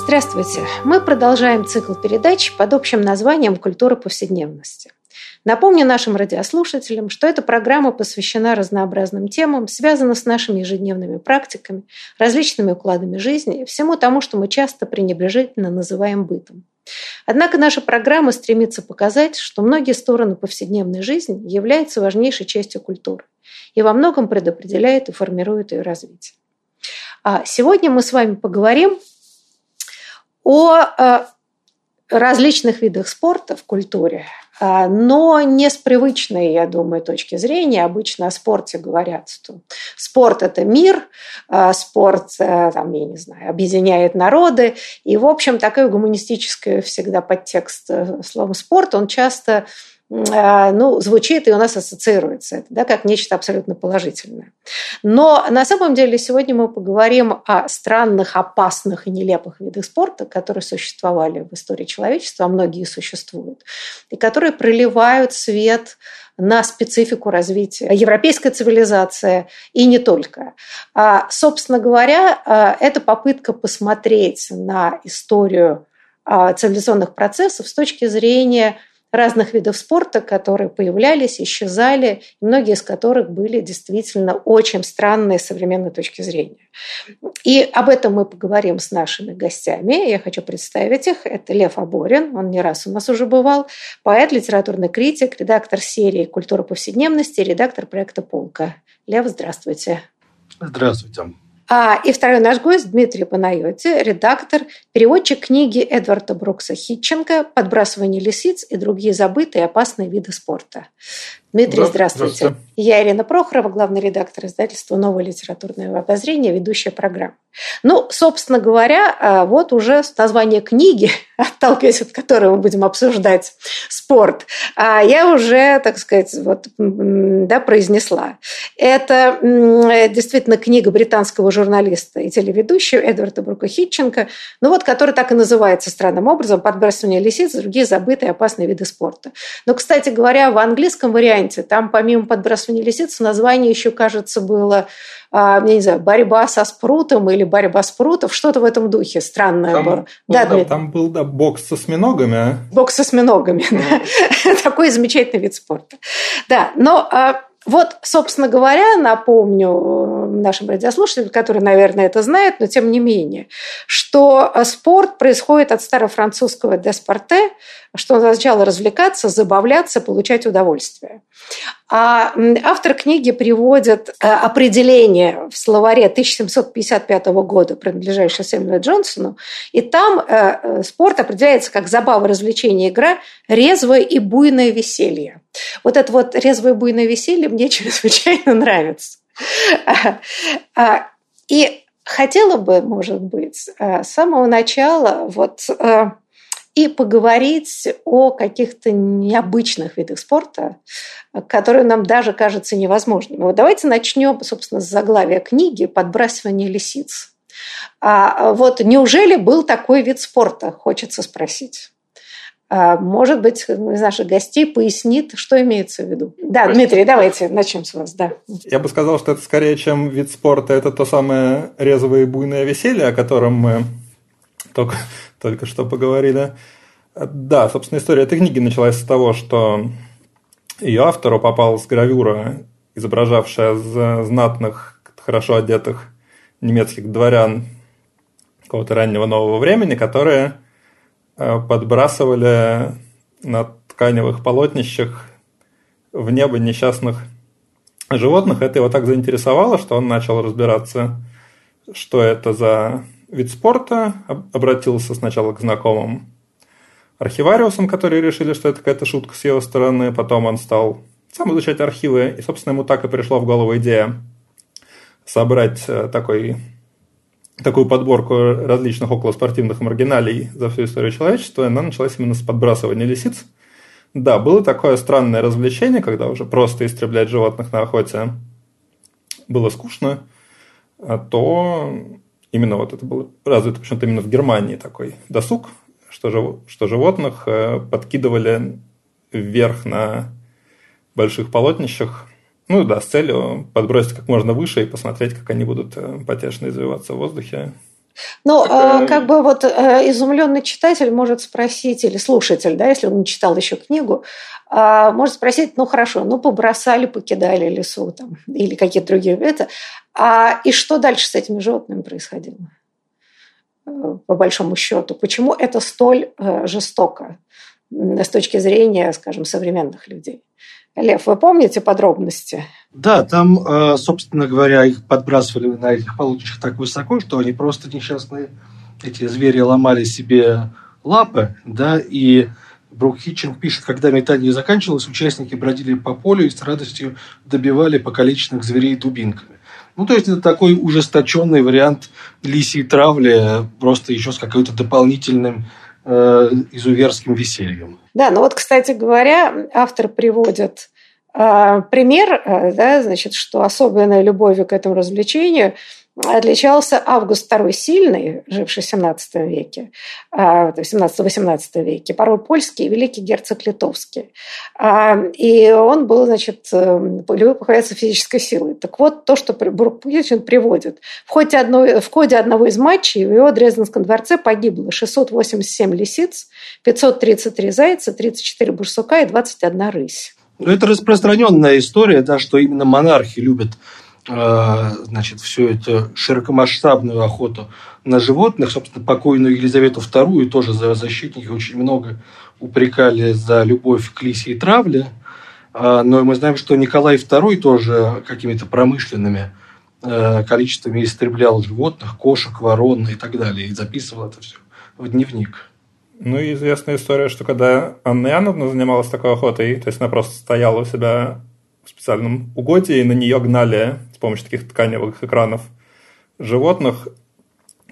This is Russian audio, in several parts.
Здравствуйте! Мы продолжаем цикл передач под общим названием «Культура повседневности». Напомню нашим радиослушателям, что эта программа посвящена разнообразным темам, связана с нашими ежедневными практиками, различными укладами жизни и всему тому, что мы часто пренебрежительно называем бытом. Однако наша программа стремится показать, что многие стороны повседневной жизни являются важнейшей частью культуры и во многом предопределяют и формируют ее развитие. А сегодня мы с вами поговорим о э, различных видах спорта в культуре, а, но не с привычной, я думаю, точки зрения. Обычно о спорте говорят, что спорт – это мир, а спорт, э, там, я не знаю, объединяет народы. И, в общем, такой гуманистический всегда подтекст э, слова «спорт», он часто ну, звучит и у нас ассоциируется это, да, как нечто абсолютно положительное. Но на самом деле сегодня мы поговорим о странных, опасных и нелепых видах спорта, которые существовали в истории человечества, а многие существуют, и которые проливают свет на специфику развития европейской цивилизации и не только. А, собственно говоря, а, это попытка посмотреть на историю цивилизационных процессов с точки зрения разных видов спорта, которые появлялись, исчезали, многие из которых были действительно очень странные с современной точки зрения. И об этом мы поговорим с нашими гостями. Я хочу представить их. Это Лев Аборин, он не раз у нас уже бывал, поэт, литературный критик, редактор серии «Культура повседневности», редактор проекта «Полка». Лев, здравствуйте. Здравствуйте. А, и второй наш гость Дмитрий Панайоти, редактор, переводчик книги Эдварда Брукса Хитченко «Подбрасывание лисиц и другие забытые опасные виды спорта». Дмитрий, здравствуйте. здравствуйте. Я Ирина Прохорова, главный редактор издательства «Новое литературное обозрение», ведущая программы. Ну, собственно говоря, а, вот уже название книги, отталкиваясь от которой мы будем обсуждать спорт, а, я уже, так сказать, вот, да, произнесла. Это действительно книга британского журналиста и телеведущего Эдварда Брука Хитченко, ну вот, который так и называется странным образом «Подбрасывание лисиц и другие забытые опасные виды спорта». Но, кстати говоря, в английском варианте варианте. Там помимо подбрасывания лисиц название еще, кажется, было а, я не знаю, борьба со спрутом или борьба спрутов, что-то в этом духе странное там, было. Ну, да, да, там был да, бокс со осьминогами. Бокс со осьминогами, mm. да. Такой замечательный вид спорта. Да, но а, вот, собственно говоря, напомню нашим радиослушателям, которые, наверное, это знают, но тем не менее, что э, спорт происходит от старофранцузского «деспорте», что означало развлекаться, забавляться, получать удовольствие. А автор книги приводит э, определение в словаре 1755 года, принадлежащее Сэмюэлю Джонсону, и там спорт определяется как забава, развлечение, игра, резвое и буйное веселье. Вот это вот резвое буйное веселье мне чрезвычайно нравится. И хотела бы, может быть, с самого начала вот э, и поговорить о каких-то необычных видах спорта, которые нам даже кажутся невозможными. Вот давайте начнем, собственно, с заглавия книги «Подбрасывание лисиц». А вот неужели был такой вид спорта, хочется спросить? А, может быть, из наших гостей пояснит, что имеется в виду. Да, Простите. Дмитрий, давайте начнем с вас. Да. Я бы сказал, что это скорее, чем вид спорта, это то самое резвое и буйное веселье, о котором мы только, только что поговорили. Да, собственно, история этой книги началась с того, что ее автору попалась гравюра, изображавшая знатных, хорошо одетых немецких дворян какого-то раннего нового времени, которые подбрасывали на тканевых полотнищах в небо несчастных животных. Это его так заинтересовало, что он начал разбираться, что это за вид спорта, обратился сначала к знакомым архивариусам, которые решили, что это какая-то шутка с его стороны, потом он стал сам изучать архивы, и, собственно, ему так и пришла в голову идея собрать э, такой такую подборку различных околоспортивных маргиналий за всю историю человечества, она началась именно с подбрасывания лисиц. Да, было такое странное развлечение, когда уже просто истреблять животных на охоте было скучно, а то именно вот это было развито почему-то именно в Германии такой досуг, что, что животных э, подкидывали вверх на больших полотнищах, ну да, с целью подбросить как можно выше и посмотреть, как они будут э, потешно извиваться в воздухе. Ну, Такая... как бы вот э, изумленный читатель может спросить, или слушатель, да, если он не читал еще книгу, а, может спросить, ну хорошо, ну побросали, покидали лесу там, или какие-то другие это, а и что дальше с этими животными происходило? Э, по большому счету, почему это столь жестоко с точки зрения, скажем, современных людей? Лев, вы помните подробности? Да, там, э, собственно говоря, их подбрасывали на этих полотнищах так высоко, что они просто несчастные, эти звери ломали себе лапы, да, и Брук Хитчинг пишет, когда метание заканчивалось, участники бродили по полю и с радостью добивали покалеченных зверей дубинками. Ну, то есть это такой ужесточенный вариант лисьей травли, просто еще с какой-то дополнительным э, изуверским весельем. Да, ну вот, кстати говоря, автор приводит э, пример, э, да, значит, что особенной любовью к этому развлечению отличался Август II Сильный, живший в XVII веке, а, в 17-18 веке, порой польский и великий герцог Литовский. А, и он был, значит, любил э, похваляться физической силой. Так вот, то, что Брук Путин приводит. В ходе, одной, в ходе одного из матчей в его Дрезденском дворце погибло 687 лисиц, 533 зайца, 34 бурсука и 21 рысь. Ну, это распространенная история, да, что именно монархи любят значит, всю эту широкомасштабную охоту на животных. Собственно, покойную Елизавету II тоже за защитники очень много упрекали за любовь к лисе и травле. А, но мы знаем, что Николай II тоже какими-то промышленными э, количествами истреблял животных, кошек, ворон и так далее, и записывал это все в дневник. Ну и известная история, что когда Анна Яновна занималась такой охотой, то есть она просто стояла у себя в специальном угодье, и на нее гнали помощью таких тканевых экранов животных.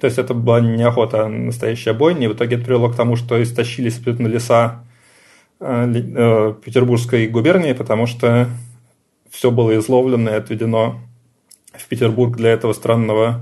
То есть это была не охота, а настоящая бойня. И в итоге это привело к тому, что истощились абсолютно леса э, э, Петербургской губернии, потому что все было изловлено и отведено в Петербург для этого странного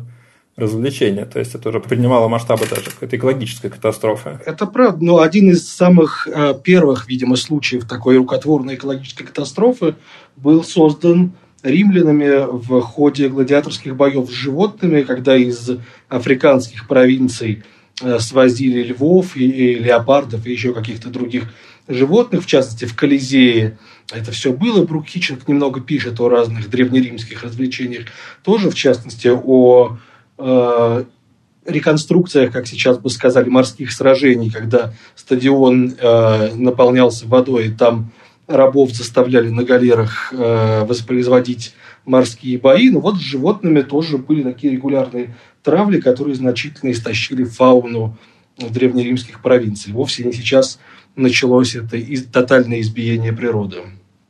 развлечения. То есть это уже принимало масштабы даже какой-то экологической катастрофы. Это правда. Но один из самых э, первых, видимо, случаев такой рукотворной экологической катастрофы был создан римлянами в ходе гладиаторских боев с животными, когда из африканских провинций э, свозили львов и, и леопардов и еще каких-то других животных, в частности, в Колизее это все было. Брук Хитчинг немного пишет о разных древнеримских развлечениях, тоже, в частности, о э, реконструкциях, как сейчас бы сказали, морских сражений, когда стадион э, наполнялся водой, и там рабов заставляли на галерах э, воспроизводить морские бои. Но вот с животными тоже были такие регулярные травли, которые значительно истощили фауну древнеримских провинций. Вовсе не сейчас началось это тотальное избиение природы.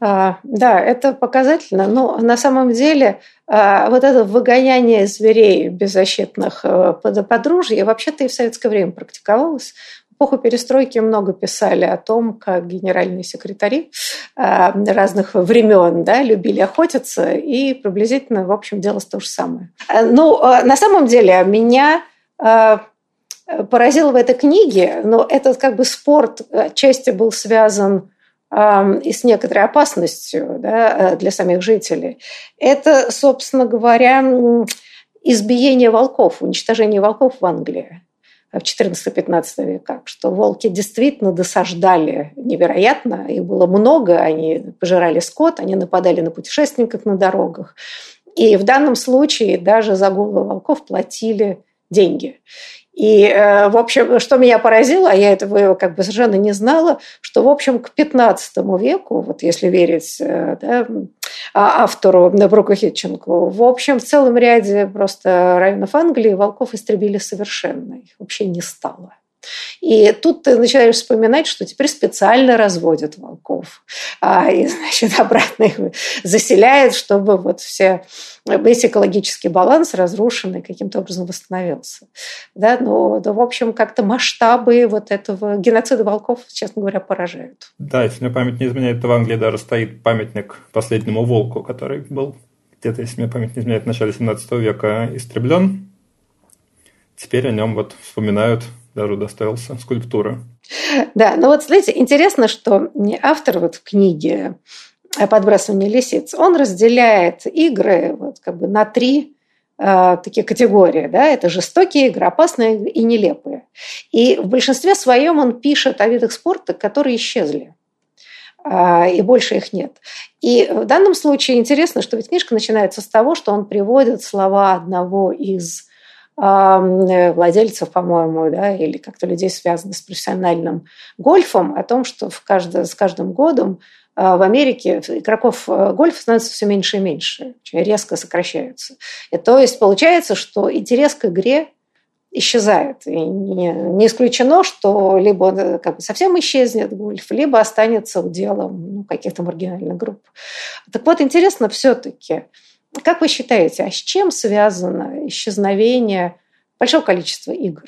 А, да, это показательно. Но на самом деле а, вот это выгоняние зверей беззащитных э, под подружье вообще-то и в советское время практиковалось эпоху перестройки много писали о том, как генеральные секретари а, разных времен да, любили охотиться, и приблизительно, в общем, делалось то же самое. Ну, на самом деле, меня поразило в этой книге, но этот как бы спорт отчасти был связан и с некоторой опасностью да, для самих жителей. Это, собственно говоря, избиение волков, уничтожение волков в Англии в 14-15 веках, что волки действительно досаждали невероятно, их было много, они пожирали скот, они нападали на путешественников на дорогах. И в данном случае даже за головы волков платили деньги. И, э, в общем, что меня поразило, а я этого как бы совершенно не знала, что, в общем, к 15 веку, вот если верить э, да, автору Бруку Хитченку, в общем, в целом ряде просто районов Англии волков истребили совершенно, их вообще не стало. И тут ты начинаешь вспоминать, что теперь специально разводят волков. А, и, значит, обратно их заселяют, чтобы вот все весь экологический баланс разрушенный каким-то образом восстановился. Да, но, да, в общем, как-то масштабы вот этого геноцида волков, честно говоря, поражают. Да, если мне память не изменяет, то в Англии даже стоит памятник последнему волку, который был где-то, если мне память не изменяет, в начале 17 века истреблен. Теперь о нем вот вспоминают, даже удостоился скульптуры. Да, ну вот, смотрите, интересно, что автор вот в книге подбрасывания лисиц, он разделяет игры вот как бы на три э, такие категории. Да? Это жестокие игры, опасные и нелепые. И в большинстве своем он пишет о видах спорта, которые исчезли и больше их нет. И в данном случае интересно, что ведь книжка начинается с того, что он приводит слова одного из владельцев, по-моему, да, или как-то людей, связанных с профессиональным гольфом, о том, что в каждый, с каждым годом а, в Америке игроков э, гольфа становится все меньше и меньше, резко сокращаются. И то есть получается, что интерес к игре исчезает. И не, не исключено, что либо он э, как бы совсем исчезнет гольф, либо останется уделом ну, каких-то маргинальных групп. Так вот, интересно все-таки, как вы считаете, а с чем связано исчезновение большого количества игр?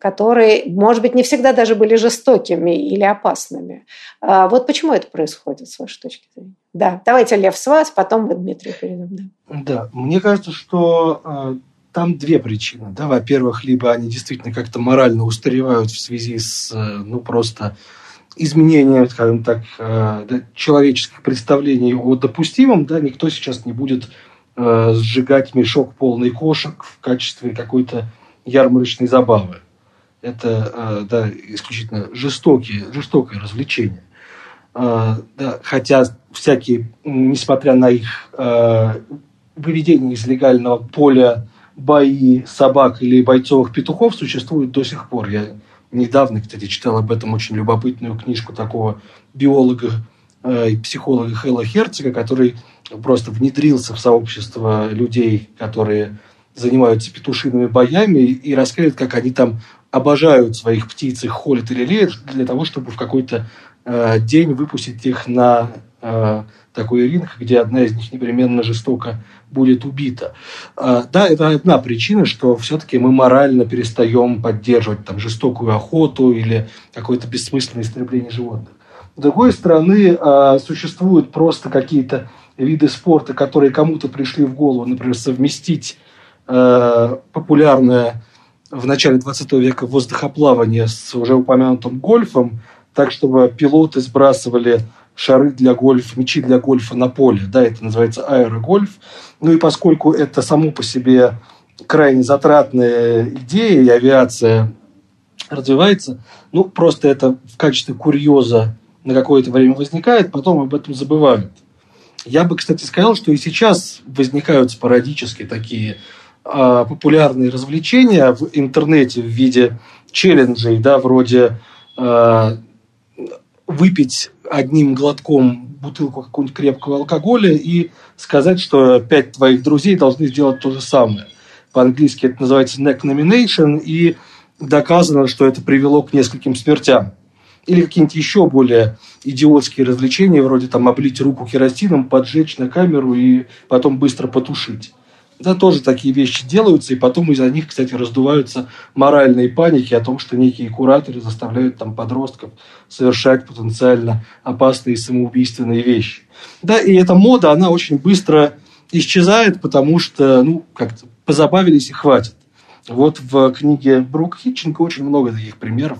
которые, может быть, не всегда даже были жестокими или опасными. А вот почему это происходит, с вашей точки зрения? Да, давайте, Лев, с вас, потом мы Дмитрию перейдем. Да, да мне кажется, что э, там две причины. Да, во-первых, либо они действительно как-то морально устаревают в связи с, э, ну, просто изменением, скажем так, э, человеческих представлений о допустимом, да, никто сейчас не будет э, сжигать мешок полный кошек в качестве какой-то ярмарочной забавы. Это э, да, исключительно жестокие, жестокое развлечение. Да, хотя всякие, несмотря на их выведение из легального поля бои собак или бойцовых петухов существуют до сих пор. Я недавно, кстати, читал об этом очень любопытную книжку такого биолога и психолога Хэлла Херцога, который просто внедрился в сообщество людей, которые занимаются петушиными боями и рассказывают, как они там обожают своих птиц, их холят или леют для того, чтобы в какой-то э, день выпустить их на э, такой ринг, где одна из них непременно жестоко будет убита. Э, да, это одна причина, что все-таки мы морально перестаем поддерживать там жестокую охоту или какое-то бессмысленное истребление животных. С другой стороны, э, существуют просто какие-то виды спорта, которые кому-то пришли в голову, например, совместить Э, популярное в начале 20 века воздухоплавание с уже упомянутым гольфом, так чтобы пилоты сбрасывали шары для гольфа, мячи для гольфа на поле. Да, это называется аэрогольф. Ну и поскольку это само по себе крайне затратная идея, и авиация развивается, ну, просто это в качестве курьеза на какое-то время возникает, потом об этом забывают. Я бы, кстати, сказал, что и сейчас возникают спорадически такие а, популярные развлечения в интернете в виде челленджей, да, вроде э, выпить одним глотком бутылку какого-нибудь крепкого алкоголя и сказать, что пять твоих друзей должны сделать то же самое. По-английски это называется neck nomination, и доказано, что это привело к нескольким смертям. Или какие-нибудь еще более идиотские развлечения, вроде там облить руку керосином, поджечь на камеру и потом быстро потушить. Да, тоже такие вещи делаются, и потом из-за них, кстати, раздуваются моральные паники о том, что некие кураторы заставляют там подростков совершать потенциально опасные самоубийственные вещи. Да, и эта мода, она очень быстро исчезает, потому что, ну, как-то позабавились и хватит. Вот в книге Брук Хитченко очень много таких примеров.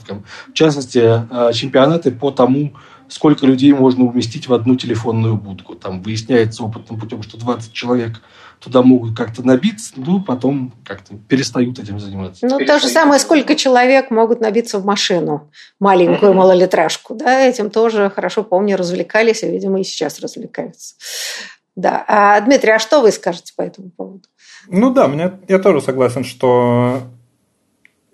В частности, э, чемпионаты по тому, сколько людей можно уместить в одну телефонную будку. Там выясняется опытным путем, что 20 человек туда могут как-то набиться, ну, потом как-то перестают этим заниматься. Ну, то же самое, сколько человек могут набиться в машину, маленькую малолитражку, да, этим тоже хорошо помню, развлекались, и, видимо, и сейчас развлекаются. Да. А, Дмитрий, а что вы скажете по этому поводу? Ну да, мне, я тоже согласен, что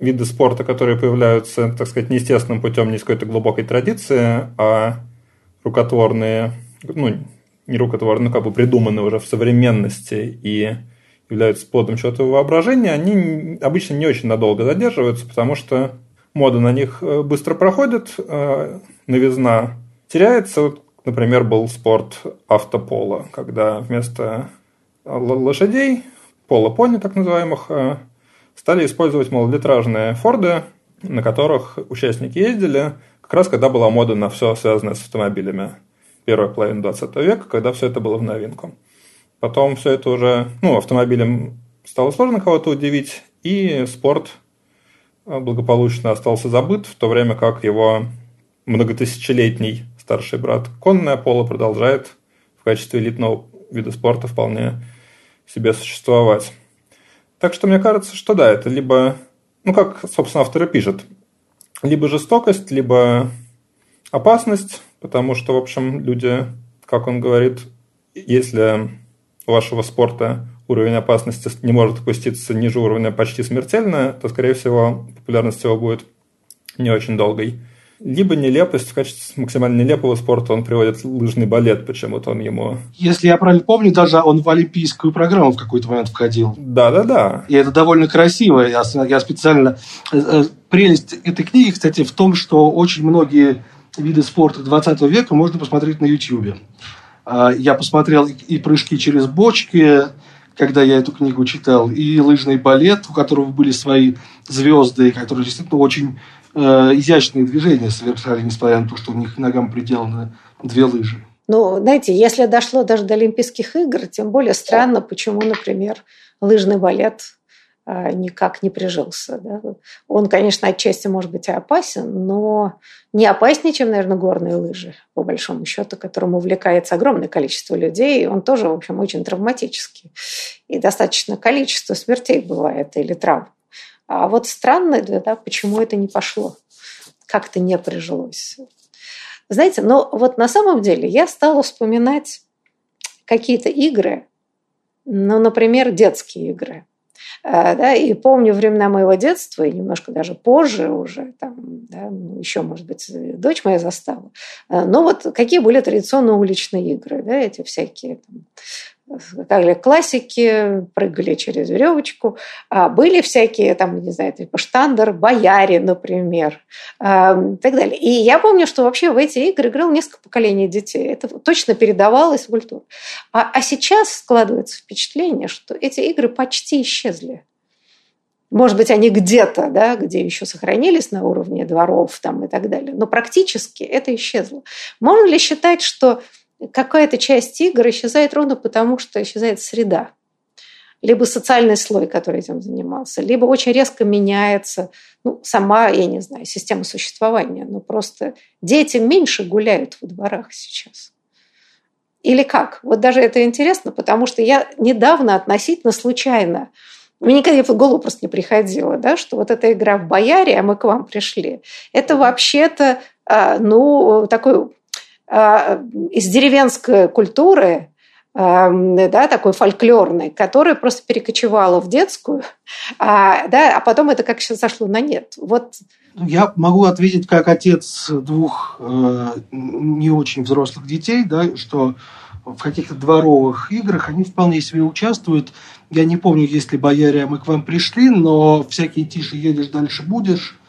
виды спорта, которые появляются, так сказать, неестественным путем, не из какой-то глубокой традиции, а рукотворные, ну, не рукотворные, но как бы придуманные уже в современности и являются плодом чего-то воображения, они обычно не очень надолго задерживаются, потому что мода на них э, быстро проходит, э, новизна теряется. Вот, например, был спорт автопола, когда вместо лошадей, поло-пони так называемых, э, стали использовать малолитражные форды, на которых участники ездили, как раз когда была мода на все связанное с автомобилями. Первая половина 20 века, когда все это было в новинку. Потом все это уже, ну, автомобилем стало сложно кого-то удивить, и спорт благополучно остался забыт, в то время как его многотысячелетний старший брат конное поло продолжает в качестве элитного вида спорта вполне себе существовать. Так что мне кажется, что да, это либо, ну как, собственно, авторы пишут, либо жестокость, либо опасность, потому что, в общем, люди, как он говорит, если у вашего спорта уровень опасности не может опуститься ниже уровня почти смертельно, то, скорее всего, популярность его будет не очень долгой. Либо нелепость, в качестве максимально нелепого спорта он приводит лыжный балет, почему-то он ему... Если я правильно помню, даже он в олимпийскую программу в какой-то момент входил. Да-да-да. И это довольно красиво. Я, я специально... Э, э, прелесть этой книги, кстати, в том, что очень многие виды спорта 20 века можно посмотреть на YouTube. А, я посмотрел и прыжки через бочки, когда я эту книгу читал, и лыжный балет, у которого были свои звезды, которые действительно очень э, изящные движения совершали, несмотря на то, что у них ногам приделаны две лыжи. Ну, знаете, если дошло даже до Олимпийских игр, тем более странно, почему, например, лыжный балет никак не прижился. Да? Он, конечно, отчасти может быть и опасен, но не опаснее, чем, наверное, горные лыжи, по большому счету, которым увлекается огромное количество людей. Он тоже, в общем, очень травматический. И достаточно количество смертей бывает или травм. А вот странно, да, почему это не пошло, как-то не прижилось. Знаете, но вот на самом деле я стала вспоминать какие-то игры, ну, например, детские игры – да, и помню времена моего детства, и немножко даже позже уже, там, да, ну, еще, может быть, дочь моя застала. Э, но вот какие были традиционные уличные игры, да, эти всякие там, как классики, прыгали через веревочку. А были всякие, там, не знаю, типа штандер, бояре, например, и так далее. И я помню, что вообще в эти игры играл несколько поколений детей. Это точно передавалось в культуру. А, а сейчас складывается впечатление, что эти игры почти исчезли. Может быть, они где-то, да, где еще сохранились на уровне дворов там, и так далее, но практически это исчезло. Можно ли считать, что какая-то часть игр исчезает ровно потому, что исчезает среда. Либо социальный слой, который этим занимался, либо очень резко меняется ну, сама, я не знаю, система существования. Ну, просто дети меньше гуляют во дворах сейчас. Или как? Вот даже это интересно, потому что я недавно относительно случайно мне никогда в голову просто не приходило, да, что вот эта игра в бояре, а мы к вам пришли, это вообще-то а, ну, такой из деревенской культуры, а, да, такой фольклорной, которая просто перекочевала в детскую, а, да, а потом это как сейчас сошло на нет. Вот. Я могу ответить как отец двух э, не очень взрослых детей, да, что в каких-то дворовых играх они вполне себе участвуют. Я не помню, если бояре, мы к вам пришли, но всякие тише едешь, дальше будешь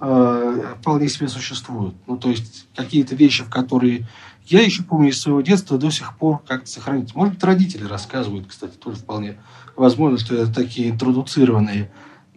э, вполне себе существуют. Ну, то есть какие-то вещи, в которые я еще помню из своего детства, до сих пор как-то сохранить. Может быть, родители рассказывают, кстати, тоже вполне возможно, что это такие интродуцированные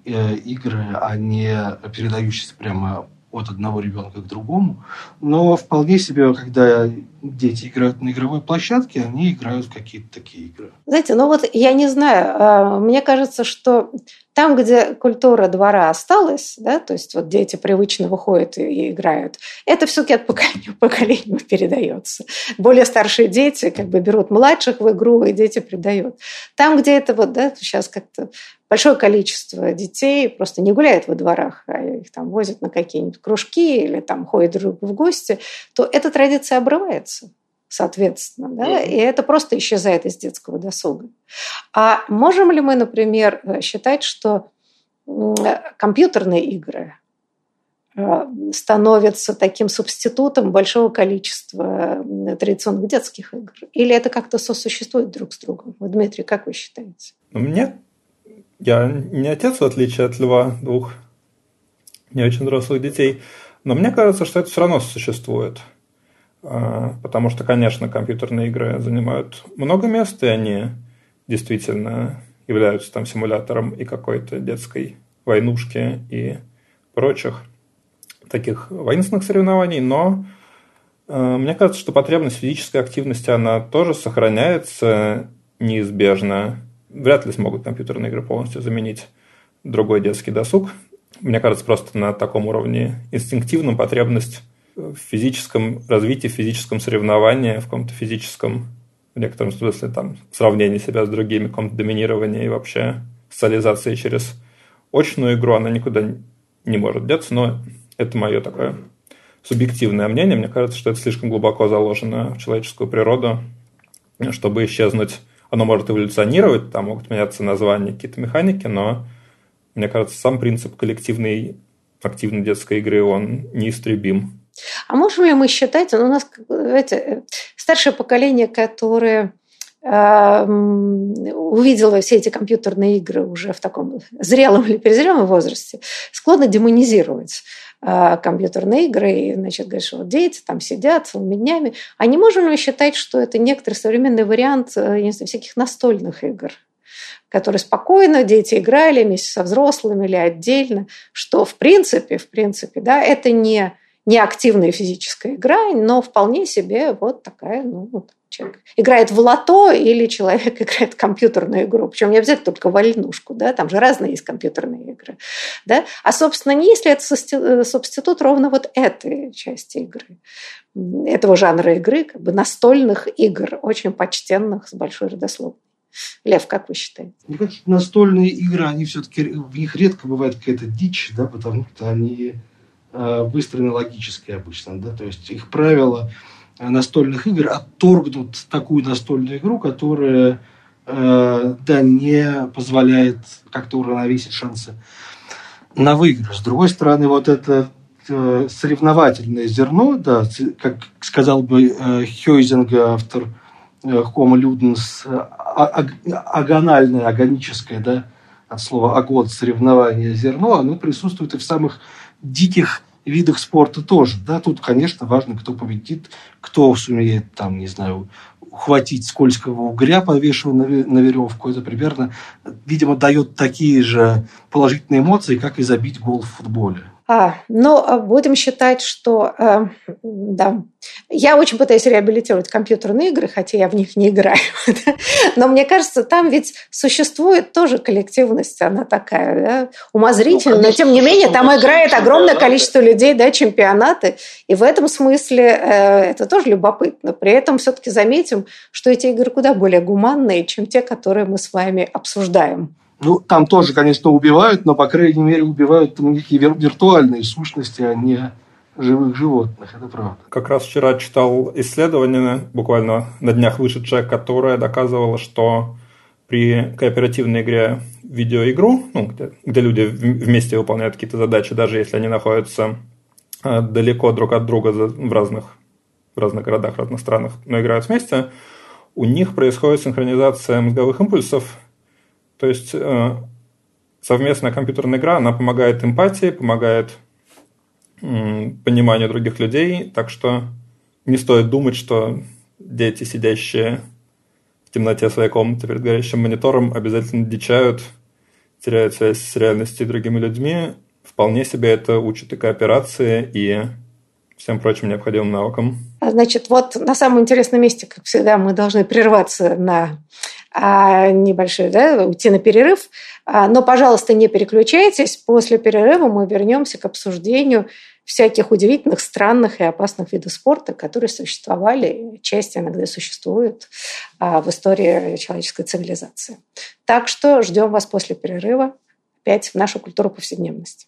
э, игры, а не передающиеся прямо от одного ребенка к другому. Но вполне себе, когда дети играют на игровой площадке, они играют в какие-то такие игры. Знаете, ну вот я не знаю, а, мне кажется, что там, где культура двора осталась, да, то есть вот дети привычно выходят и играют, это все-таки от поколения к поколению передается. Более старшие дети как бы берут младших в игру, и дети придают. Там, где это вот, да, сейчас как-то большое количество детей просто не гуляет во дворах, а их там возят на какие-нибудь кружки или там ходят друг в гости, то эта традиция обрывается соответственно, да, mm-hmm. и это просто исчезает из детского досуга. А можем ли мы, например, считать, что компьютерные игры э, становится таким субститутом большого количества традиционных детских игр? Или это как-то сосуществует друг с другом? Вот, Дмитрий, как вы считаете? Мне я не отец, в отличие от Льва, двух не очень взрослых детей, но мне кажется, что это все равно существует. А, потому что, конечно, компьютерные игры занимают много места, и они действительно являются там симулятором и какой-то детской войнушки и прочих таких воинственных соревнований, но э, мне кажется, что потребность физической активности, она тоже сохраняется неизбежно. Вряд ли смогут компьютерные игры полностью заменить другой детский досуг. Мне кажется, просто на таком уровне инстинктивном потребность в физическом развитии, в физическом соревновании, в каком-то физическом, в некотором смысле, там, сравнении себя с другими, в каком-то доминировании и вообще социализации через очную игру, она никуда не может деться, но это мое такое субъективное мнение. Мне кажется, что это слишком глубоко заложено в человеческую природу, чтобы исчезнуть. Оно может эволюционировать, там могут меняться названия, какие-то механики, но мне кажется, сам принцип коллективной активной детской игры, он неистребим. А можем ли мы считать, ну, у нас эти, старшее поколение, которое э, увидело все эти компьютерные игры уже в таком зрелом или перезрелом возрасте, склонно демонизировать э, компьютерные игры и, значит, говорят, что вот дети там сидят целыми днями. А не можем ли считать, что это некоторый современный вариант э, не знаю, всяких настольных игр? которые спокойно дети играли вместе со взрослыми или отдельно, что в принципе, в принципе, да, это не не активная физическая игра, но вполне себе вот такая, ну, вот человек играет в лото или человек играет в компьютерную игру. Причем не обязательно только вольнушку, да, там же разные есть компьютерные игры. Да? А, собственно, не если это э, субститут ровно вот этой части игры, этого жанра игры, как бы настольных игр, очень почтенных, с большой родословной. Лев, как вы считаете? Мне кажется, настольные игры, они все-таки, в них редко бывает какая-то дичь, да, потому что они выстроены логически обычно. Да? То есть их правила настольных игр отторгнут такую настольную игру, которая э, да, не позволяет как-то уравновесить шансы на выигрыш. С другой стороны, вот это э, соревновательное зерно, да, как сказал бы э, автор э, Homo Ludens, а, агональное, агоническое, да, от слова агон, соревнование, зерно, оно присутствует и в самых диких видах спорта тоже. Да, тут, конечно, важно, кто победит, кто сумеет, там, не знаю, ухватить скользкого угря, повешенного на веревку. Это примерно, видимо, дает такие же положительные эмоции, как и забить гол в футболе. А, но а, будем считать, что э, да, я очень пытаюсь реабилитировать компьютерные игры, хотя я в них не играю. Но мне кажется, там ведь существует тоже коллективность, она такая да, умозрительная, ну, но тем не менее там играет огромное количество людей, да, чемпионаты, и в этом смысле э, это тоже любопытно. При этом все-таки заметим, что эти игры куда более гуманные, чем те, которые мы с вами обсуждаем. Ну, там тоже, конечно, убивают, но, по крайней мере, убивают там некие виртуальные сущности, а не живых животных, это правда. Как раз вчера читал исследование, буквально на днях вышедшее, которое доказывало, что при кооперативной игре в видеоигру, ну, где, где люди вместе выполняют какие-то задачи, даже если они находятся э, далеко друг от друга в разных, в разных городах, в разных странах, но играют вместе, у них происходит синхронизация мозговых импульсов, то есть э, совместная компьютерная игра, она помогает эмпатии, помогает пониманию других людей, так что не стоит думать, что дети, сидящие в темноте своей комнаты перед горящим монитором, обязательно дичают, теряют связь с реальностью и другими людьми. Вполне себе это учит и кооперации, и всем прочим необходимым навыкам. А, значит, вот на самом интересном месте, как всегда, мы должны прерваться на небольшой, да, уйти на перерыв. А, но, пожалуйста, не переключайтесь. После перерыва мы вернемся к обсуждению всяких удивительных, странных и опасных видов спорта, которые существовали, часть иногда существует в истории человеческой цивилизации. Так что ждем вас после перерыва опять в нашу культуру повседневности.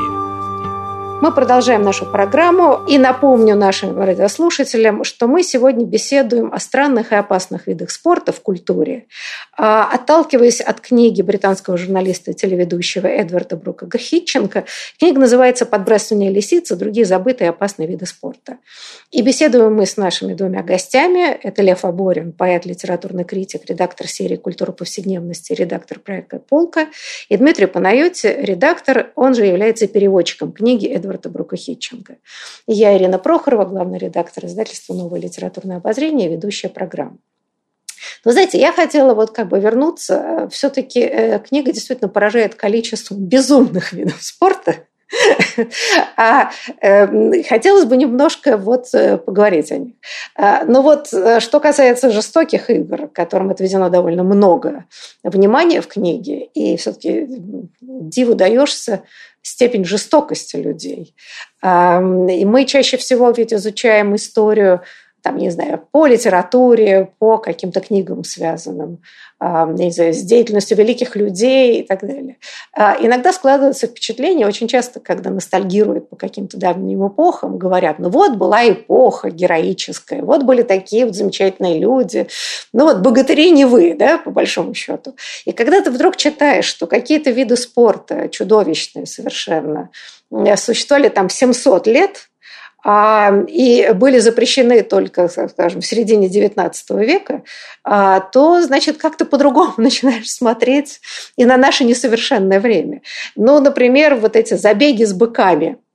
Мы продолжаем нашу программу и напомню нашим радиослушателям, что мы сегодня беседуем о странных и опасных видах спорта в культуре, а, отталкиваясь от книги британского журналиста и телеведущего Эдварда Брука Хитченко. Книга называется «Подбрасывание лисицы. Другие забытые и опасные виды спорта». И беседуем мы с нашими двумя гостями. Это Лев Аборин, поэт, литературный критик, редактор серии «Культура повседневности», редактор проекта «Полка», и Дмитрий Панайотти, редактор, он же является переводчиком книги Эдварда Эдварда Брукахитченко. И я, Ирина Прохорова, главный редактор издательства «Новое литературное обозрение», ведущая программы. Но знаете, я хотела вот как бы вернуться. Все-таки э, книга действительно поражает количеством безумных видов спорта, а э, хотелось бы немножко вот э, поговорить о них. А, но вот что касается жестоких игр, которым отведено довольно много внимания в книге, и все-таки диву даешься степень жестокости людей. И мы чаще всего ведь изучаем историю там, не знаю, по литературе, по каким-то книгам связанным, не знаю, с деятельностью великих людей и так далее. А, иногда складывается впечатление, очень часто, когда ностальгируют по каким-то давним эпохам, говорят, ну вот была эпоха героическая, вот были такие вот замечательные люди, ну вот богатыри не вы, да, по большому счету. И когда ты вдруг читаешь, что какие-то виды спорта чудовищные совершенно, существовали там 700 лет, а, и были запрещены только, скажем, в середине XIX века, а, то, значит, как-то по-другому начинаешь смотреть и на наше несовершенное время. Ну, например, вот эти забеги с быками –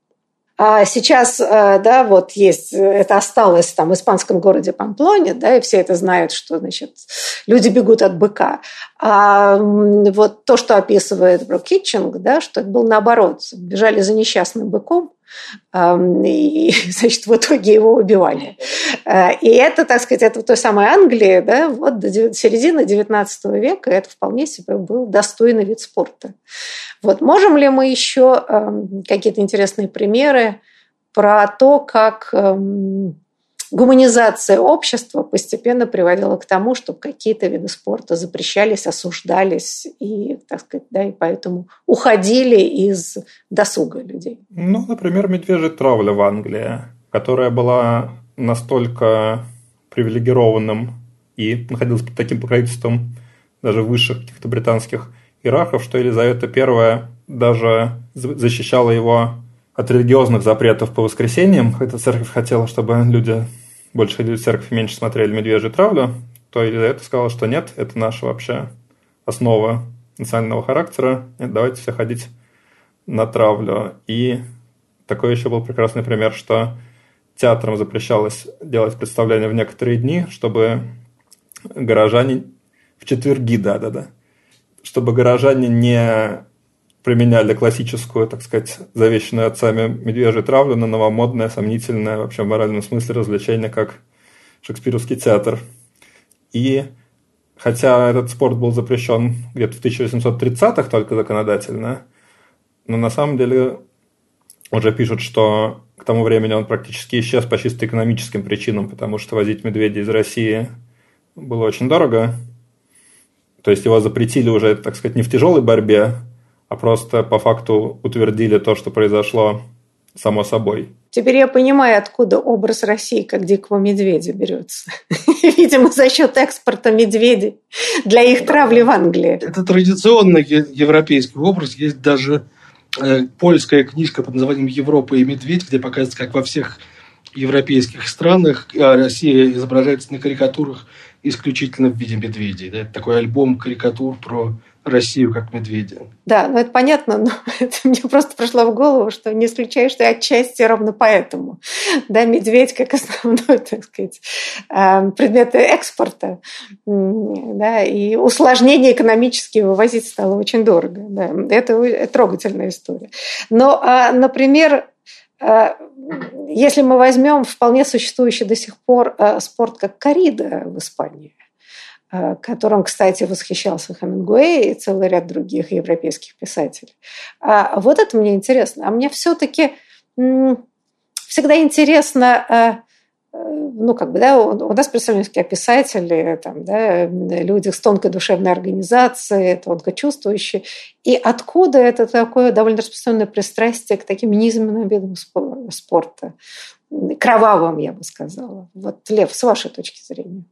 а сейчас, да, вот есть, это осталось там в испанском городе Памплоне, да, и все это знают, что, значит, люди бегут от быка. А вот то, что описывает Брок Китчинг, да, что это было наоборот. Бежали за несчастным быком, и, значит, в итоге его убивали. Э, и это, так сказать, это в той самой Англии, да, вот до середины XIX века это вполне себе был достойный вид спорта. Вот можем ли мы еще какие-то интересные примеры про то, как гуманизация общества постепенно приводила к тому, чтобы какие-то виды спорта запрещались, осуждались и, так сказать, да, и поэтому уходили из досуга людей. Ну, например, медвежья травля в Англии, которая была настолько привилегированным и находилась под таким покровительством даже высших каких-то британских иерархов, что Елизавета I даже защищала его от религиозных запретов по воскресеньям, хотя церковь хотела, чтобы люди больше ходили в церковь и меньше смотрели «Медвежью травлю», то Елизавета сказала, что нет, это наша вообще основа национального характера, нет, давайте все ходить на травлю. И такой еще был прекрасный пример, что театрам запрещалось делать представления в некоторые дни, чтобы горожане в четверги, да-да-да, чтобы горожане не применяли классическую, так сказать, завещанную отцами медвежью травлю на новомодное, сомнительное вообще в моральном смысле развлечение, как шекспировский театр. И хотя этот спорт был запрещен где-то в 1830-х только законодательно, но на самом деле уже пишут, что к тому времени он практически исчез по чисто экономическим причинам, потому что возить медведя из России было очень дорого. То есть его запретили уже, так сказать, не в тяжелой борьбе, а просто по факту утвердили то, что произошло само собой. Теперь я понимаю, откуда образ России как дикого медведя берется. Видимо, за счет экспорта медведей для их травли в Англии. Это традиционный европейский образ. Есть даже э, польская книжка под названием «Европа и медведь», где показывается, как во всех европейских странах а Россия изображается на карикатурах исключительно в виде медведей. Да? Это такой альбом карикатур про Россию как медведя. Да, ну это понятно, но это мне просто пришло в голову, что не исключаю, что отчасти ровно поэтому. Да, медведь как основной, так сказать, э, предмет экспорта. Да, и усложнение экономически вывозить стало очень дорого. Да. Это трогательная история. Но, а, например, э, если мы возьмем вполне существующий до сих пор э, спорт как коррида в Испании, которым, кстати, восхищался Хемингуэй и целый ряд других европейских писателей. А вот это мне интересно. А мне все-таки всегда интересно, э, ну, как бы, да, у нас представлены писатели, там, да, люди с тонкой душевной организацией, тонко чувствующие. И откуда это такое довольно распространенное пристрастие к таким низменным видам спорта? Кровавым, я бы сказала. Вот, Лев, с вашей точки зрения.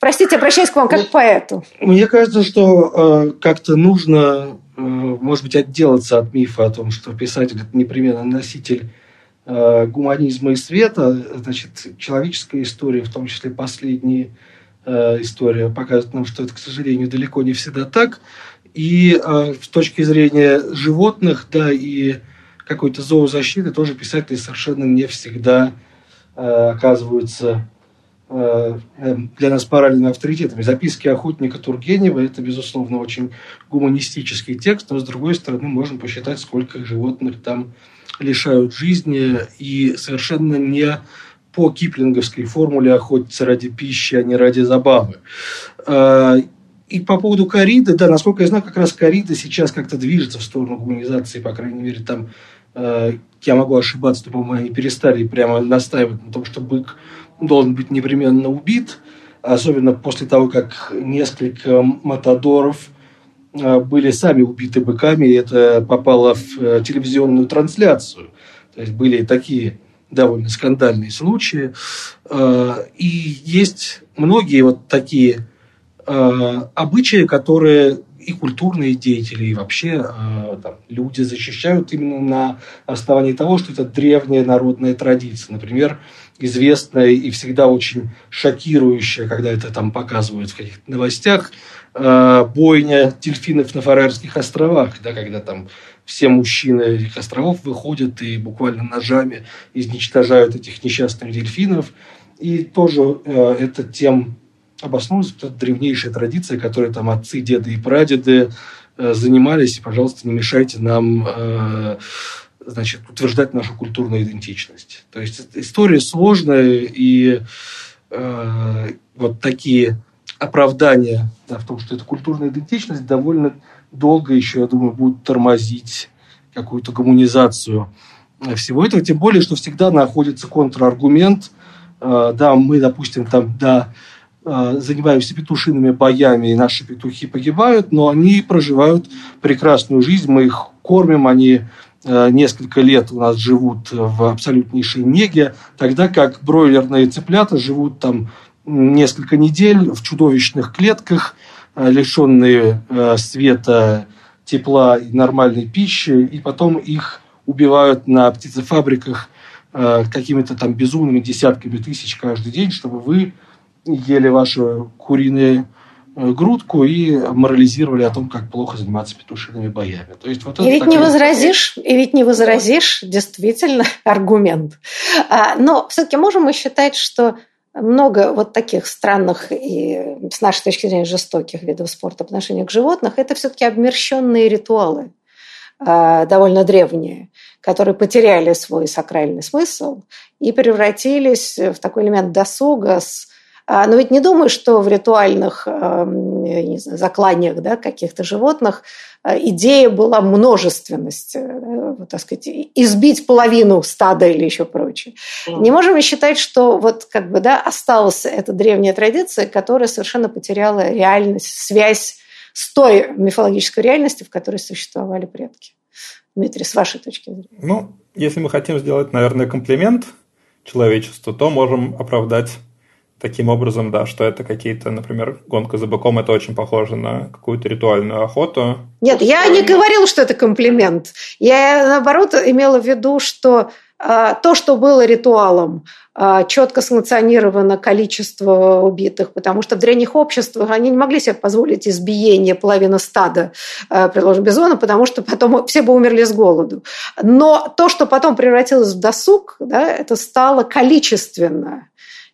Простите, обращаюсь к вам как к поэту. Мне кажется, что э, как-то нужно, э, может быть, отделаться от мифа о том, что писатель – это непременно носитель э, гуманизма и света. Значит, человеческая история, в том числе последняя э, история, показывает нам, что это, к сожалению, далеко не всегда так. И э, с точки зрения животных, да, и какой-то зоозащиты тоже писатели совершенно не всегда э, оказываются для нас моральными авторитетами. Записки охотника Тургенева – это, безусловно, очень гуманистический текст, но, с другой стороны, можно посчитать, сколько животных там лишают жизни, и совершенно не по киплинговской формуле охотиться ради пищи, а не ради забавы. Э, и по поводу кориды, да, насколько я знаю, как раз корида сейчас как-то движется в сторону гуманизации, по крайней мере, там, э, я могу ошибаться, но, по-моему, они перестали прямо настаивать на том, что бык должен быть непременно убит, особенно после того, как несколько матадоров э, были сами убиты быками, и это попало в э, телевизионную трансляцию. То есть были такие довольно скандальные случаи. Э, и есть многие вот такие обычаи, которые и культурные деятели, и вообще там, люди защищают именно на основании того, что это древняя народная традиция. Например, известная и всегда очень шокирующая, когда это там показывают в каких-то новостях, э, бойня дельфинов на Фарерских островах, да, когда там все мужчины этих островов выходят и буквально ножами изничтожают этих несчастных дельфинов. И тоже э, это тем обосновывается, это древнейшая традиция, которой там отцы, деды и прадеды э, занимались. И, пожалуйста, не мешайте нам э, значит, утверждать нашу культурную идентичность. То есть история сложная, и э, вот такие оправдания да, в том, что это культурная идентичность, довольно долго еще, я думаю, будут тормозить какую-то гуманизацию всего этого. Тем более, что всегда находится контраргумент. Э, да, мы, допустим, там, да, э, занимаемся петушиными боями, и наши петухи погибают, но они проживают прекрасную жизнь, мы их кормим, они несколько лет у нас живут в абсолютнейшей неге, тогда как бройлерные цыплята живут там несколько недель в чудовищных клетках, э, лишенные э, света, тепла и нормальной пищи, и потом их убивают на птицефабриках какими-то там безумными десятками тысяч каждый день, чтобы вы ели ваши куриные Э, грудку и морализировали о том, как плохо заниматься петушиными боями. То есть вот и ведь такая... не возразишь, и ведь не возразишь, действительно, аргумент. А, но все-таки можем мы считать, что много вот таких странных и, с нашей точки зрения, жестоких видов спорта по отношению к животным, это все-таки обмерщенные ритуалы, а, довольно древние, которые потеряли свой сакральный смысл и превратились в такой элемент досуга с но ведь не думаю, что в ритуальных не знаю, закланиях да, каких-то животных а, идея была множественность, э, вот, так сказать, избить половину стада или еще прочее. Mm. Не можем ли считать, что вот как бы, да, осталась эта древняя традиция, которая совершенно потеряла реальность, связь с той мифологической реальностью, в которой существовали предки? Дмитрий, с вашей точки зрения. Ну, если мы хотим сделать, наверное, комплимент человечеству, то можем оправдать таким образом, да, что это какие-то, например, гонка за быком, это очень похоже на какую-то ритуальную охоту. Нет, я не говорила, что это комплимент. Я, наоборот, имела в виду, что а, то, что было ритуалом, а, четко санкционировано количество убитых, потому что в древних обществах они не могли себе позволить избиение половины стада, а, предложим, бизона, потому что потом все бы умерли с голоду. Но то, что потом превратилось в досуг, да, это стало количественно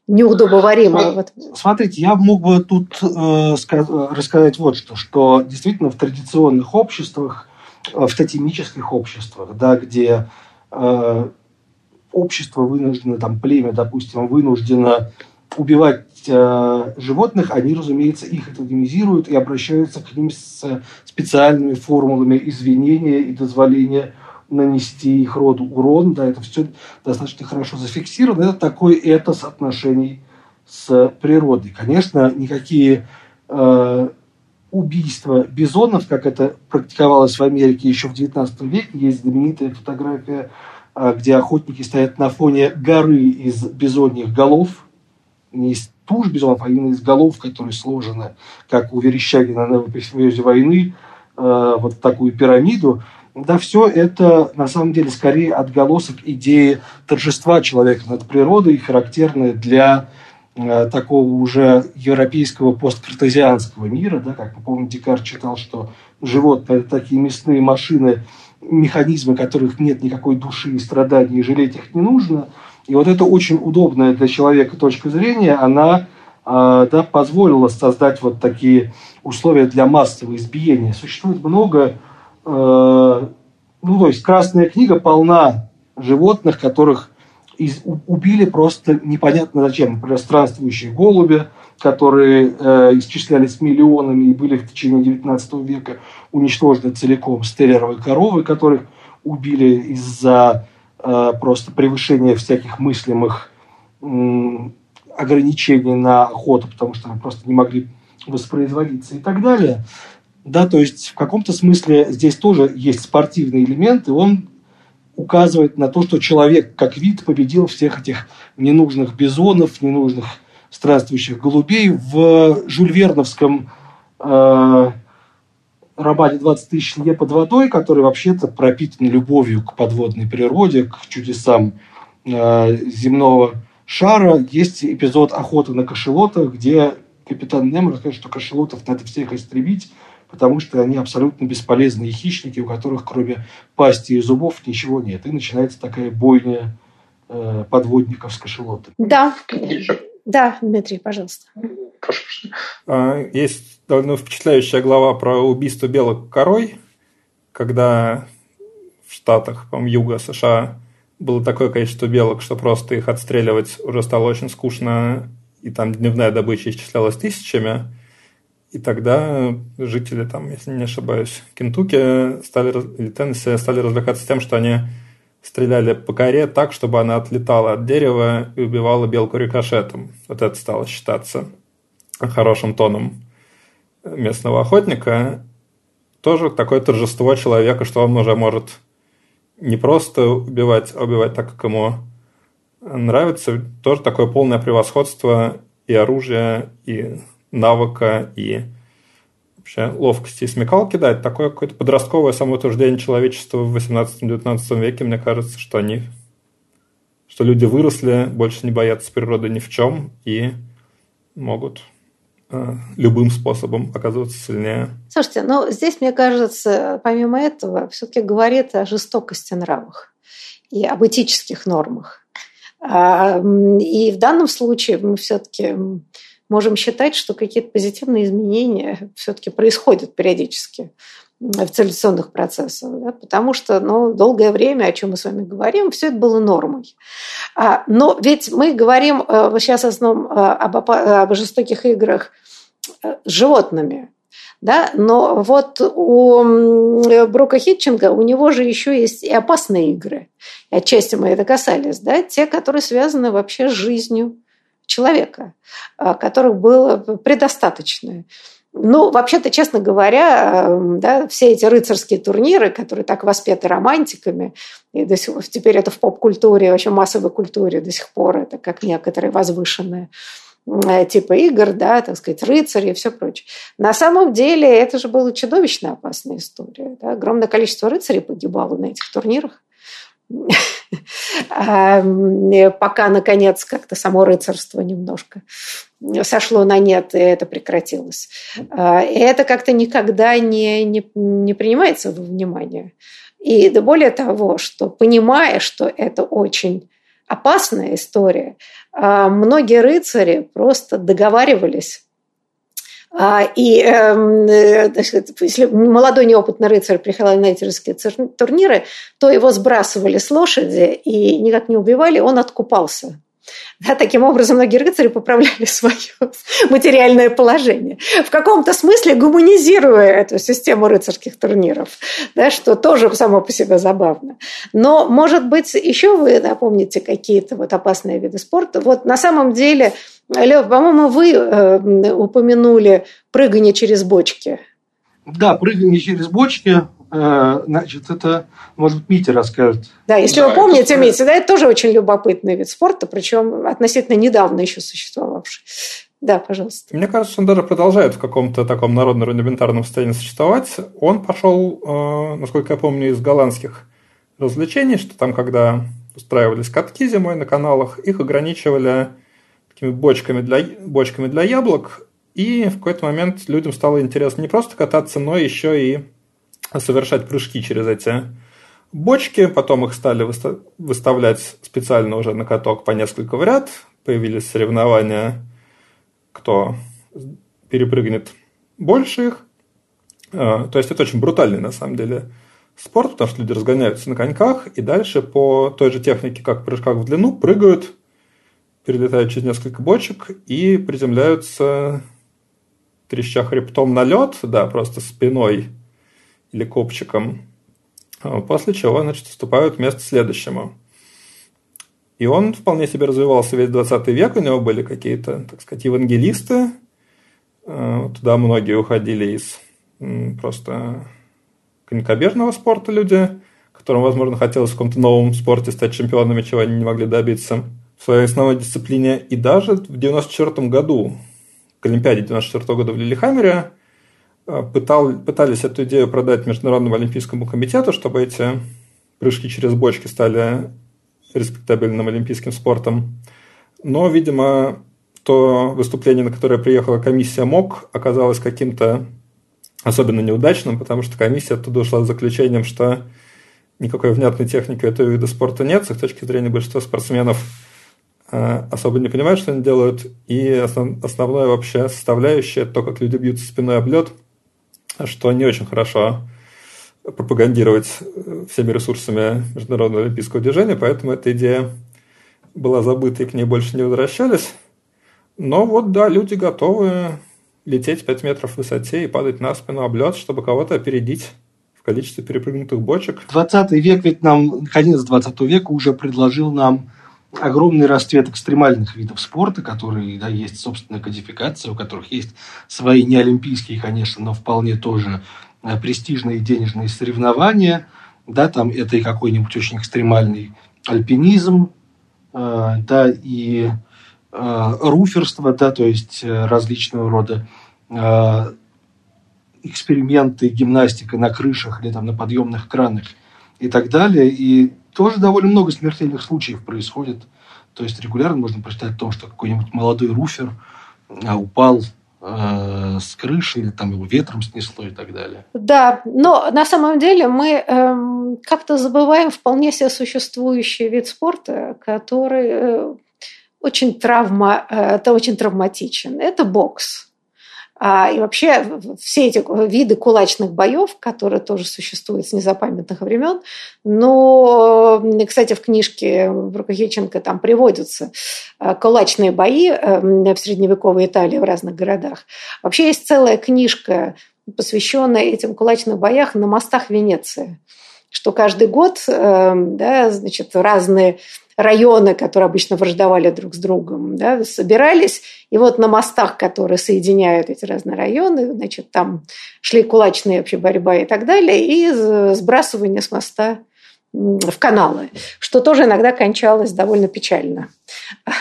неудобоваримо. Вот. Смотрите, я мог бы тут э, рассказать вот что, что действительно в традиционных обществах, э, в тотемических обществах, да, где э, общество вынуждено, там племя, допустим, вынуждено убивать э, животных, они, разумеется, их тотемизируют и обращаются к ним с специальными формулами извинения и дозволения нанести их роду урон. Да, это все достаточно хорошо зафиксировано. Это такой этос отношений с природой. Конечно, никакие э, убийства бизонов, как это практиковалось в Америке еще в XIX веке, есть знаменитая фотография, э, где охотники стоят на фоне горы из бизоньих голов, не из туш бизонов, а именно из голов, которые сложены, как у Верещагина на эпизоде войны, э, вот такую пирамиду. Да, все это на самом деле скорее отголосок идеи торжества человека над природой, характерной для Э, такого уже европейского посткартезианского мира, да, как мы помним, Декарт читал, что животные – это такие мясные машины, механизмы, которых нет никакой души и страданий, и жалеть их не нужно. И вот это очень удобная для человека точка зрения, она э, да, позволила создать вот такие условия для массового избиения. Существует много, ну то есть Красная книга полна животных, которых из, убили просто непонятно зачем. Например, странствующие голуби, которые э, исчислялись миллионами и были в течение 19 века уничтожены целиком. Стереровые коровы, которых убили из-за э, просто превышения всяких мыслимых э, ограничений на охоту, потому что они просто не могли воспроизводиться и так далее. Да, то есть в каком-то смысле здесь тоже есть спортивный элемент, и он указывает на то, что человек как вид победил всех этих ненужных бизонов, ненужных странствующих голубей. В жульверновском э, романе «20 тысяч лье под водой», который вообще-то пропитан любовью к подводной природе, к чудесам э, земного шара, есть эпизод «Охоты на кошелота», где капитан Немо рассказывает, что кошелотов надо всех истребить, потому что они абсолютно бесполезные хищники, у которых кроме пасти и зубов ничего нет. И начинается такая бойня э, подводников с кашелотами. Да, да, Дмитрий, пожалуйста. А, есть довольно впечатляющая глава про убийство белок корой, когда в Штатах, по юга США, было такое количество белок, что просто их отстреливать уже стало очень скучно, и там дневная добыча исчислялась тысячами. И тогда жители, там, если не ошибаюсь, Кентукки стали, или Теннесси стали развлекаться тем, что они стреляли по коре так, чтобы она отлетала от дерева и убивала белку рикошетом. Вот это стало считаться хорошим тоном местного охотника. Тоже такое торжество человека, что он уже может не просто убивать, а убивать так, как ему нравится. Тоже такое полное превосходство и оружия, и навыка и вообще ловкости и смекалки дать. Такое какое-то подростковое самоутверждение человечества в 18-19 веке, мне кажется, что они что люди выросли, больше не боятся природы ни в чем и могут э, любым способом оказываться сильнее. Слушайте, ну здесь, мне кажется, помимо этого, все-таки говорит о жестокости нравах и об этических нормах. А, и в данном случае мы все-таки можем считать, что какие-то позитивные изменения все-таки происходят периодически в цивилизационных процессах, да, потому что ну, долгое время, о чем мы с вами говорим, все это было нормой. А, но ведь мы говорим э, сейчас в основном э, об, об жестоких играх э, животными, да? Но вот у Брока Хитчинга у него же еще есть и опасные игры. И отчасти мы это касались, да? те, которые связаны вообще с жизнью человека, а, которых было предостаточно. Ну, вообще-то, честно говоря, да, все эти рыцарские турниры, которые так воспеты романтиками, и до сих, теперь это в поп-культуре, вообще массовой культуре до сих пор, это как некоторые возвышенные типа игр, да, так сказать, рыцари и все прочее. На самом деле это же была чудовищно опасная история. Да? Огромное количество рыцарей погибало на этих турнирах. Пока, наконец, как-то само рыцарство немножко сошло на нет, и это прекратилось. А, и это как-то никогда не, не, не принимается во внимание. И более того, что понимая, что это очень опасная история, а, многие рыцари просто договаривались и эм, э, если молодой неопытный рыцарь приходил на эти турниры, то его сбрасывали с лошади и никак не убивали, он откупался. Да, таким образом, многие рыцари поправляли свое материальное положение. В каком-то смысле гуманизируя эту систему рыцарских турниров, да, что тоже само по себе забавно. Но, может быть, еще вы напомните какие-то вот опасные виды спорта. Вот на самом деле, Лев, по-моему, вы э, упомянули прыгание через бочки. Да, прыгание через бочки значит, это, может быть, Митя расскажет. Да, если да, вы помните, это... Митя, да, это тоже очень любопытный вид спорта, причем относительно недавно еще существовавший. Да, пожалуйста. Мне кажется, он даже продолжает в каком-то таком народно-рудиментарном состоянии существовать. Он пошел, э, насколько я помню, из голландских развлечений, что там, когда устраивались катки зимой на каналах, их ограничивали такими бочками для, бочками для яблок, и в какой-то момент людям стало интересно не просто кататься, но еще и совершать прыжки через эти бочки, потом их стали выставлять специально уже на каток по несколько в ряд, появились соревнования, кто перепрыгнет больше их. А, то есть это очень брутальный на самом деле спорт, потому что люди разгоняются на коньках и дальше по той же технике, как в прыжках в длину, прыгают, перелетают через несколько бочек и приземляются треща хребтом на лед, да, просто спиной или копчиком, а после чего, значит, вступают вместо следующему. И он вполне себе развивался весь 20 век, у него были какие-то, так сказать, евангелисты, а, туда многие уходили из просто конькобежного спорта люди, которым, возможно, хотелось в каком-то новом спорте стать чемпионами, чего они не могли добиться в своей основной дисциплине. И даже в 94 году, к Олимпиаде 94 года в Лилихаммере, пытал, пытались эту идею продать Международному олимпийскому комитету, чтобы эти прыжки через бочки стали респектабельным олимпийским спортом. Но, видимо, то выступление, на которое приехала комиссия МОК, оказалось каким-то особенно неудачным, потому что комиссия оттуда ушла с заключением, что никакой внятной техники этого вида спорта нет. С их точки зрения большинство спортсменов э, особо не понимают, что они делают. И основ, основное вообще составляющее, то, как люди бьются спиной об лед – что не очень хорошо пропагандировать э, всеми ресурсами Международного олимпийского движения, поэтому эта идея была забыта и к ней больше не возвращались. Но вот да, люди готовы лететь 5 метров в высоте и падать на спину об лед, чтобы кого-то опередить в количестве перепрыгнутых бочек. 20 век ведь нам, конец 20 века уже предложил нам огромный расцвет экстремальных видов спорта, которые, да, есть собственная кодификация, у которых есть свои неолимпийские, конечно, но вполне тоже э, престижные денежные соревнования, да, там это и какой-нибудь очень экстремальный альпинизм, э, да, и э, руферство, да, то есть различного рода эксперименты, гимнастика на крышах или там на подъемных кранах и так далее. И тоже довольно много смертельных случаев происходит. То есть регулярно можно прочитать о том, что какой-нибудь молодой руфер а, упал э, с крыши или там его ветром снесло и так далее. Да, но на самом деле мы э, как-то забываем вполне себе существующий вид спорта, который э, очень травма, э, это очень травматичен. Это бокс. А, и вообще все эти виды кулачных боев, которые тоже существуют с незапамятных времен, но, кстати, в книжке Брукахиченко там приводятся а, кулачные бои эм, в средневековой Италии в разных городах. Вообще есть целая книжка, посвященная этим кулачным боях на мостах Венеции, что каждый год эм, да, значит, разные районы, которые обычно враждовали друг с другом, да, собирались, и вот на мостах, которые соединяют эти разные районы, значит, там шли кулачные вообще борьба и так далее, и сбрасывание с моста в каналы, что тоже иногда кончалось довольно печально.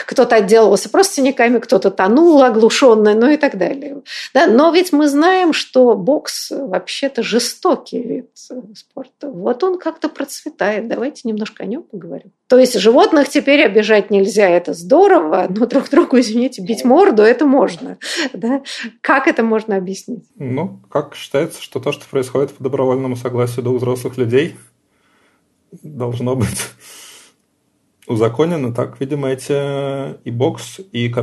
Кто-то отделывался просто синяками, кто-то тонул оглушенный, ну и так далее. Да, но ведь мы знаем, что бокс вообще-то жестокий вид спорта. Вот он как-то процветает. Давайте немножко о нем поговорим. То есть животных теперь обижать нельзя, это здорово, но друг другу, извините, бить морду, это можно. Да? Как это можно объяснить? Ну, как считается, что то, что происходит по добровольному согласию двух взрослых людей – должно быть узаконено. Так, видимо, эти и бокс, и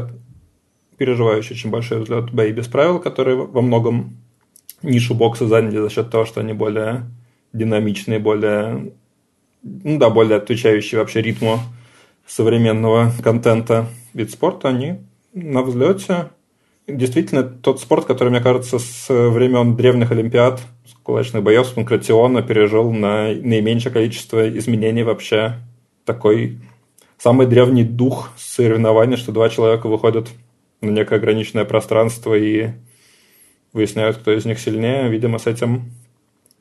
переживающий очень большой взлет бои без правил, которые во многом нишу бокса заняли за счет того, что они более динамичные, более, ну да, более отвечающие вообще ритму современного контента вид спорта, они на взлете. Действительно, тот спорт, который, мне кажется, с времен древних Олимпиад, кулачных боев, панкратиона пережил на наименьшее количество изменений вообще. Такой самый древний дух соревнований, что два человека выходят на некое ограниченное пространство и выясняют, кто из них сильнее. Видимо, с этим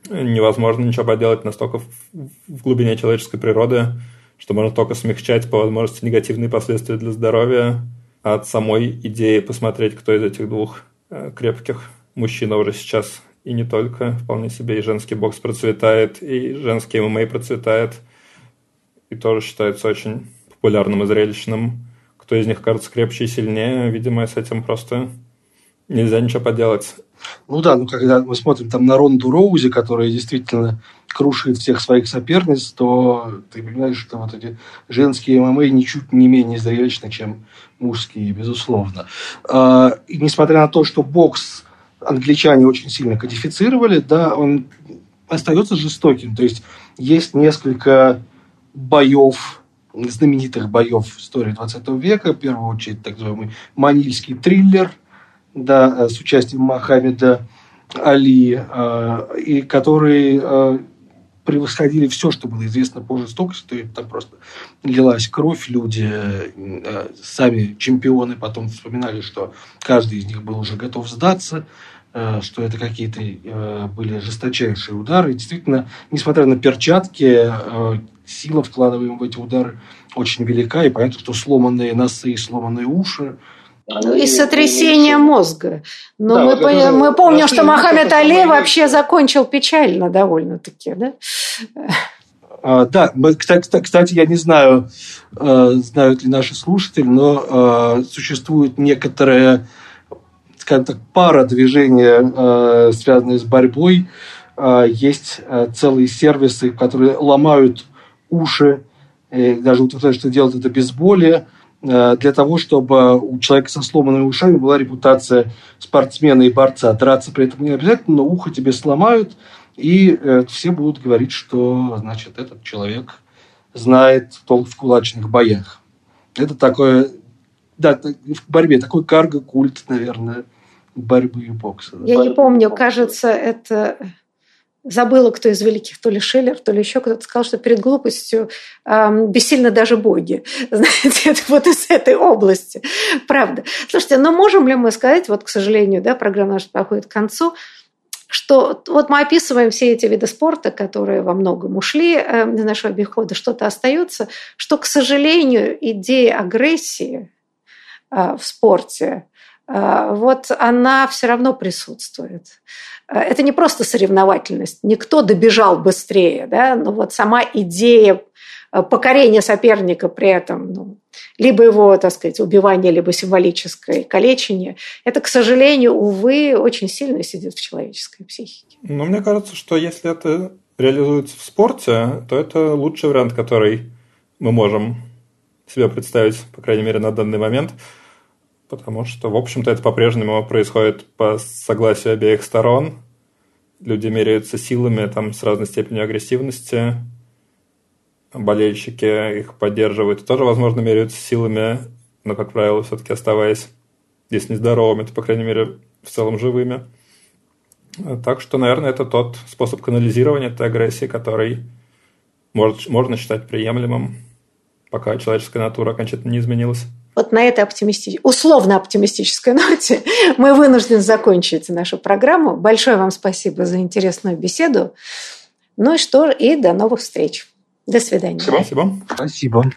невозможно ничего поделать настолько в глубине человеческой природы, что можно только смягчать по возможности негативные последствия для здоровья от самой идеи посмотреть, кто из этих двух э, крепких мужчин уже сейчас и не только. Вполне себе и женский бокс процветает, и женский ММА процветает, и тоже считается очень популярным и зрелищным. Кто из них кажется крепче и сильнее, видимо, с этим просто нельзя ничего поделать. Ну да, ну когда мы смотрим там на Ронду Роузи, которая действительно крушит всех своих соперниц, то ты понимаешь, что вот эти женские ММА ничуть не менее зрелищны, чем мужские, безусловно. А, и несмотря на то, что бокс англичане очень сильно кодифицировали, да, он остается жестоким. То есть есть несколько боев, знаменитых боев в истории 20 века. В первую очередь так называемый манильский триллер – да, э, с участием Мохаммеда Али, э, и которые э, превосходили все, что было известно по жестокости. То есть там просто лилась кровь, люди, сами чемпионы потом вспоминали, что каждый из них был уже готов сдаться, что это какие-то были жесточайшие удары. И действительно, несмотря на перчатки, сила, вкладываемая в эти удары, очень велика. И понятно, что сломанные носы и сломанные уши – и сотрясение мозга. Но да, мы, вот это, мы помним, что Мохаммед Али вообще закончил печально довольно-таки, да? А, да, мы, кстати, я не знаю, э, знают ли наши слушатели, но э, существует некоторая, скажем так, пара движения, э, связанные с борьбой. Есть целые сервисы, которые ломают уши, даже утверждают, что делают это без боли, для того, чтобы у человека со сломанными ушами была репутация спортсмена и борца. Драться при этом не обязательно, но ухо тебе сломают, и э, все будут говорить, что, значит, этот человек знает толк в кулачных боях. Это такое, да, в борьбе такой карго-культ, наверное, борьбы и бокса. Я не помню, кажется, это забыла, кто из великих, то ли Шиллер, то ли еще кто-то сказал, что перед глупостью э, бессильны даже боги. Знаете, это вот из этой области. Правда. Слушайте, но можем ли мы сказать, вот, к сожалению, да, программа наша подходит к концу, что вот мы описываем все эти виды спорта, которые во многом ушли э, нашего обихода, что-то остается, что, к сожалению, идея агрессии э, в спорте, вот она все равно присутствует. Э, это не просто соревновательность, никто добежал быстрее, да, но вот сама идея э, покорения соперника при этом, ну, либо его, так сказать, убивание, либо символическое калечение, это, к сожалению, увы, очень сильно сидит в человеческой психике. Ну, мне кажется, что если это реализуется в спорте, то это лучший вариант, который мы можем себе представить, по крайней мере, на данный момент – потому что, в общем-то, это по-прежнему происходит по согласию обеих сторон. Люди меряются силами там, с разной степенью агрессивности. Болельщики их поддерживают и тоже, возможно, меряются силами, но, как правило, все-таки оставаясь, если не здоровыми, то, по крайней мере, в целом живыми. Так что, наверное, это тот способ канализирования этой агрессии, который может, можно считать приемлемым, пока человеческая натура окончательно не изменилась. Вот на этой оптимисти... условно оптимистической ноте мы вынуждены закончить нашу программу. Большое вам спасибо за интересную беседу. Ну и что, и до новых встреч. До свидания. Спасибо. Спасибо.